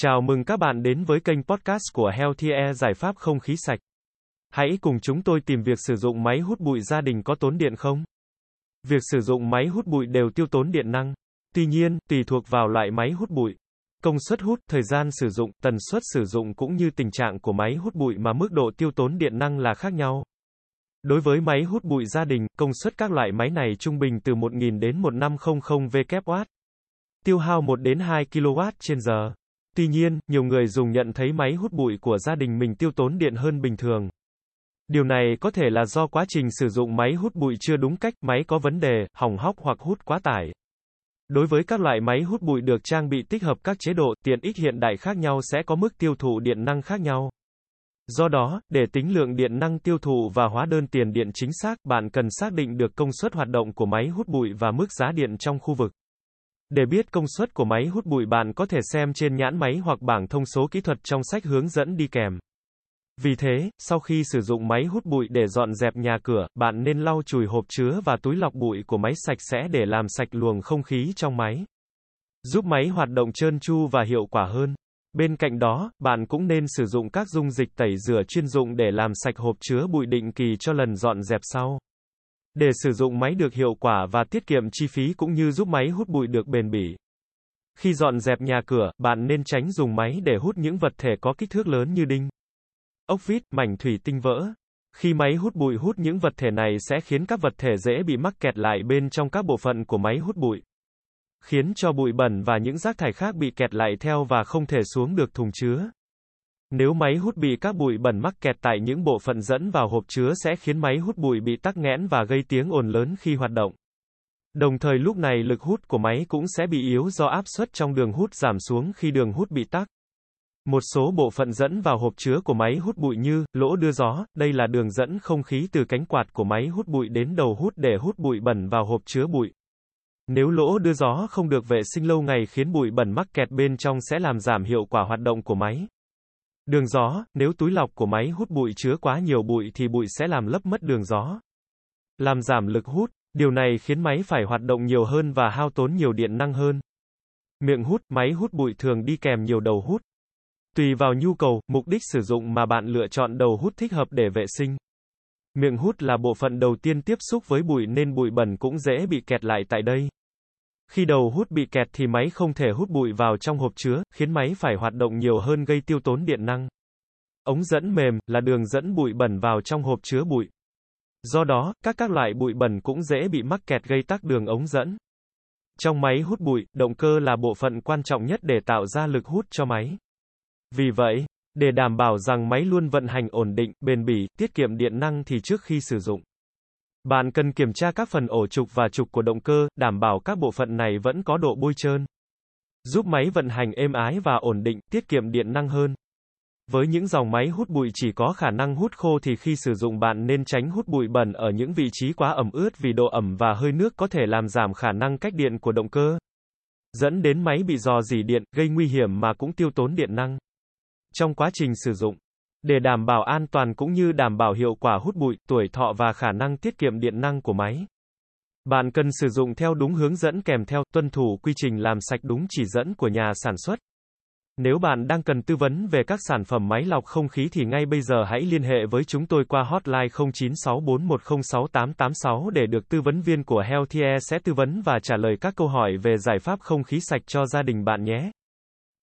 Chào mừng các bạn đến với kênh podcast của Healthy Air giải pháp không khí sạch. Hãy cùng chúng tôi tìm việc sử dụng máy hút bụi gia đình có tốn điện không? Việc sử dụng máy hút bụi đều tiêu tốn điện năng. Tuy nhiên, tùy thuộc vào loại máy hút bụi, công suất hút, thời gian sử dụng, tần suất sử dụng cũng như tình trạng của máy hút bụi mà mức độ tiêu tốn điện năng là khác nhau. Đối với máy hút bụi gia đình, công suất các loại máy này trung bình từ 1000 đến 1500 W. Tiêu hao 1 đến 2 kW trên giờ. Tuy nhiên, nhiều người dùng nhận thấy máy hút bụi của gia đình mình tiêu tốn điện hơn bình thường. Điều này có thể là do quá trình sử dụng máy hút bụi chưa đúng cách, máy có vấn đề, hỏng hóc hoặc hút quá tải. Đối với các loại máy hút bụi được trang bị tích hợp các chế độ, tiện ích hiện đại khác nhau sẽ có mức tiêu thụ điện năng khác nhau. Do đó, để tính lượng điện năng tiêu thụ và hóa đơn tiền điện chính xác, bạn cần xác định được công suất hoạt động của máy hút bụi và mức giá điện trong khu vực. Để biết công suất của máy hút bụi bạn có thể xem trên nhãn máy hoặc bảng thông số kỹ thuật trong sách hướng dẫn đi kèm. Vì thế, sau khi sử dụng máy hút bụi để dọn dẹp nhà cửa, bạn nên lau chùi hộp chứa và túi lọc bụi của máy sạch sẽ để làm sạch luồng không khí trong máy. Giúp máy hoạt động trơn tru và hiệu quả hơn. Bên cạnh đó, bạn cũng nên sử dụng các dung dịch tẩy rửa chuyên dụng để làm sạch hộp chứa bụi định kỳ cho lần dọn dẹp sau. Để sử dụng máy được hiệu quả và tiết kiệm chi phí cũng như giúp máy hút bụi được bền bỉ. Khi dọn dẹp nhà cửa, bạn nên tránh dùng máy để hút những vật thể có kích thước lớn như đinh, ốc vít, mảnh thủy tinh vỡ. Khi máy hút bụi hút những vật thể này sẽ khiến các vật thể dễ bị mắc kẹt lại bên trong các bộ phận của máy hút bụi. Khiến cho bụi bẩn và những rác thải khác bị kẹt lại theo và không thể xuống được thùng chứa. Nếu máy hút bị các bụi bẩn mắc kẹt tại những bộ phận dẫn vào hộp chứa sẽ khiến máy hút bụi bị tắc nghẽn và gây tiếng ồn lớn khi hoạt động. Đồng thời lúc này lực hút của máy cũng sẽ bị yếu do áp suất trong đường hút giảm xuống khi đường hút bị tắc. Một số bộ phận dẫn vào hộp chứa của máy hút bụi như lỗ đưa gió, đây là đường dẫn không khí từ cánh quạt của máy hút bụi đến đầu hút để hút bụi bẩn vào hộp chứa bụi. Nếu lỗ đưa gió không được vệ sinh lâu ngày khiến bụi bẩn mắc kẹt bên trong sẽ làm giảm hiệu quả hoạt động của máy. Đường gió, nếu túi lọc của máy hút bụi chứa quá nhiều bụi thì bụi sẽ làm lấp mất đường gió. Làm giảm lực hút, điều này khiến máy phải hoạt động nhiều hơn và hao tốn nhiều điện năng hơn. Miệng hút, máy hút bụi thường đi kèm nhiều đầu hút. Tùy vào nhu cầu, mục đích sử dụng mà bạn lựa chọn đầu hút thích hợp để vệ sinh. Miệng hút là bộ phận đầu tiên tiếp xúc với bụi nên bụi bẩn cũng dễ bị kẹt lại tại đây. Khi đầu hút bị kẹt thì máy không thể hút bụi vào trong hộp chứa, khiến máy phải hoạt động nhiều hơn gây tiêu tốn điện năng. Ống dẫn mềm là đường dẫn bụi bẩn vào trong hộp chứa bụi. Do đó, các các loại bụi bẩn cũng dễ bị mắc kẹt gây tắc đường ống dẫn. Trong máy hút bụi, động cơ là bộ phận quan trọng nhất để tạo ra lực hút cho máy. Vì vậy, để đảm bảo rằng máy luôn vận hành ổn định, bền bỉ, tiết kiệm điện năng thì trước khi sử dụng, bạn cần kiểm tra các phần ổ trục và trục của động cơ, đảm bảo các bộ phận này vẫn có độ bôi trơn. Giúp máy vận hành êm ái và ổn định, tiết kiệm điện năng hơn. Với những dòng máy hút bụi chỉ có khả năng hút khô thì khi sử dụng bạn nên tránh hút bụi bẩn ở những vị trí quá ẩm ướt vì độ ẩm và hơi nước có thể làm giảm khả năng cách điện của động cơ. Dẫn đến máy bị dò dỉ điện, gây nguy hiểm mà cũng tiêu tốn điện năng. Trong quá trình sử dụng, để đảm bảo an toàn cũng như đảm bảo hiệu quả hút bụi, tuổi thọ và khả năng tiết kiệm điện năng của máy. Bạn cần sử dụng theo đúng hướng dẫn kèm theo, tuân thủ quy trình làm sạch đúng chỉ dẫn của nhà sản xuất. Nếu bạn đang cần tư vấn về các sản phẩm máy lọc không khí thì ngay bây giờ hãy liên hệ với chúng tôi qua hotline 0964106886 để được tư vấn viên của Healthier sẽ tư vấn và trả lời các câu hỏi về giải pháp không khí sạch cho gia đình bạn nhé.